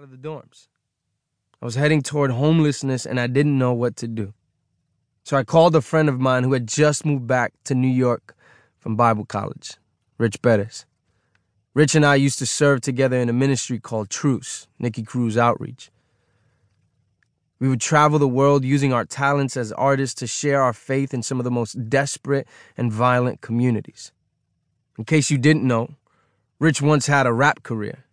out of the dorms. I was heading toward homelessness and I didn't know what to do. So I called a friend of mine who had just moved back to New York from Bible college, Rich Bettis. Rich and I used to serve together in a ministry called Truce, Nicky Cruz Outreach. We would travel the world using our talents as artists to share our faith in some of the most desperate and violent communities. In case you didn't know, Rich once had a rap career.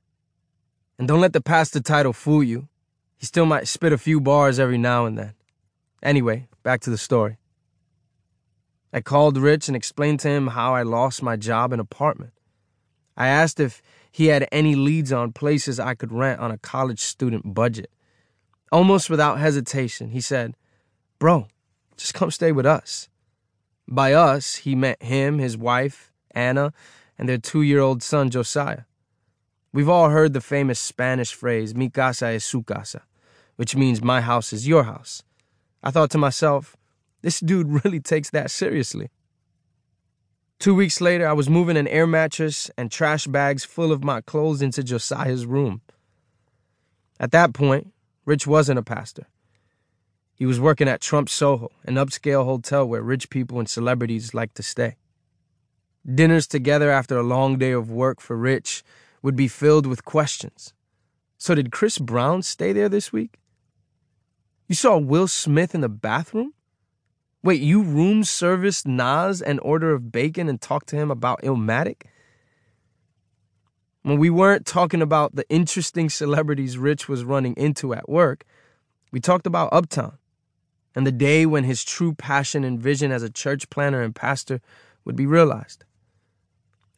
And don't let the pastor title fool you. He still might spit a few bars every now and then. Anyway, back to the story. I called Rich and explained to him how I lost my job and apartment. I asked if he had any leads on places I could rent on a college student budget. Almost without hesitation, he said, Bro, just come stay with us. By us, he meant him, his wife, Anna, and their two year old son, Josiah. We've all heard the famous Spanish phrase, mi casa es su casa, which means my house is your house. I thought to myself, this dude really takes that seriously. Two weeks later, I was moving an air mattress and trash bags full of my clothes into Josiah's room. At that point, Rich wasn't a pastor. He was working at Trump Soho, an upscale hotel where rich people and celebrities like to stay. Dinners together after a long day of work for Rich would be filled with questions. So, did Chris Brown stay there this week? You saw Will Smith in the bathroom? Wait, you room serviced Nas an order of bacon and talked to him about Illmatic? When we weren't talking about the interesting celebrities Rich was running into at work, we talked about Uptown and the day when his true passion and vision as a church planner and pastor would be realized.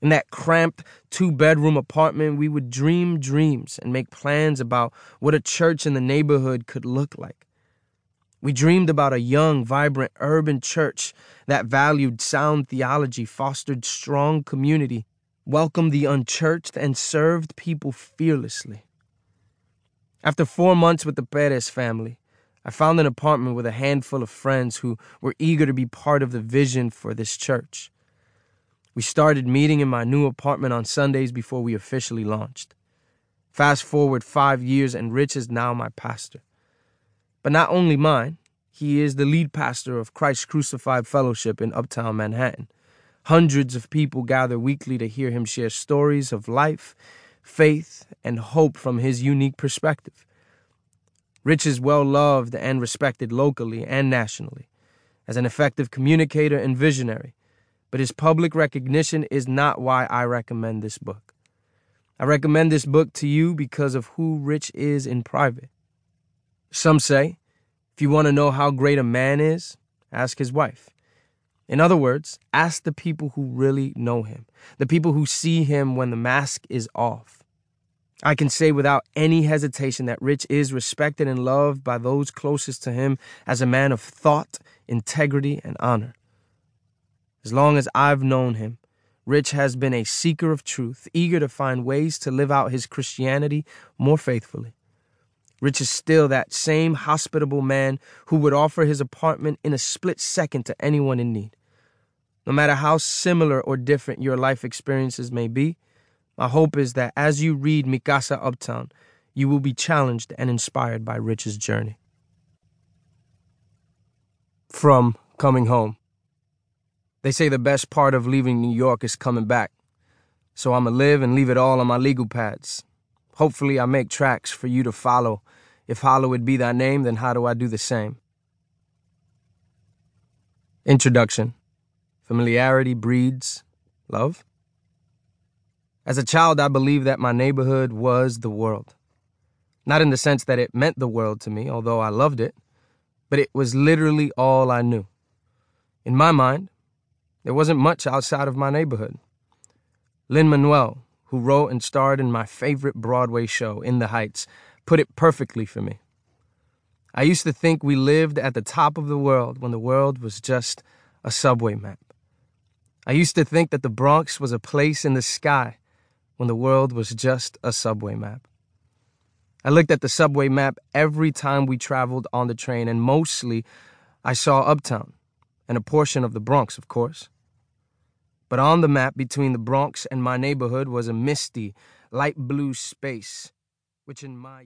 In that cramped two bedroom apartment, we would dream dreams and make plans about what a church in the neighborhood could look like. We dreamed about a young, vibrant urban church that valued sound theology, fostered strong community, welcomed the unchurched, and served people fearlessly. After four months with the Perez family, I found an apartment with a handful of friends who were eager to be part of the vision for this church. We started meeting in my new apartment on Sundays before we officially launched. Fast forward five years, and Rich is now my pastor. But not only mine, he is the lead pastor of Christ Crucified Fellowship in Uptown Manhattan. Hundreds of people gather weekly to hear him share stories of life, faith, and hope from his unique perspective. Rich is well loved and respected locally and nationally as an effective communicator and visionary, but his public recognition is not why I recommend this book. I recommend this book to you because of who Rich is in private. Some say, if you want to know how great a man is, ask his wife. In other words, ask the people who really know him, the people who see him when the mask is off. I can say without any hesitation that Rich is respected and loved by those closest to him as a man of thought, integrity, and honor. As long as I've known him, Rich has been a seeker of truth, eager to find ways to live out his Christianity more faithfully. Rich is still that same hospitable man who would offer his apartment in a split second to anyone in need. No matter how similar or different your life experiences may be, my hope is that as you read Mi Casa Uptown, you will be challenged and inspired by Rich's journey. From Coming Home. They say the best part of leaving New York is coming back. So I'ma live and leave it all on my legal pads. Hopefully I make tracks for you to follow. If Hollywood be thy name, then how do I do the same? Introduction. Familiarity breeds love. As a child, I believed that my neighborhood was the world. Not in the sense that it meant the world to me, although I loved it, but it was literally all I knew. In my mind, there wasn't much outside of my neighborhood. Lin Manuel, who wrote and starred in my favorite Broadway show, In the Heights, put it perfectly for me. I used to think we lived at the top of the world when the world was just a subway map. I used to think that the Bronx was a place in the sky when the world was just a subway map. I looked at the subway map every time we traveled on the train, and mostly I saw Uptown and a portion of the Bronx, of course. But on the map between the Bronx and my neighborhood was a misty, light blue space, which in my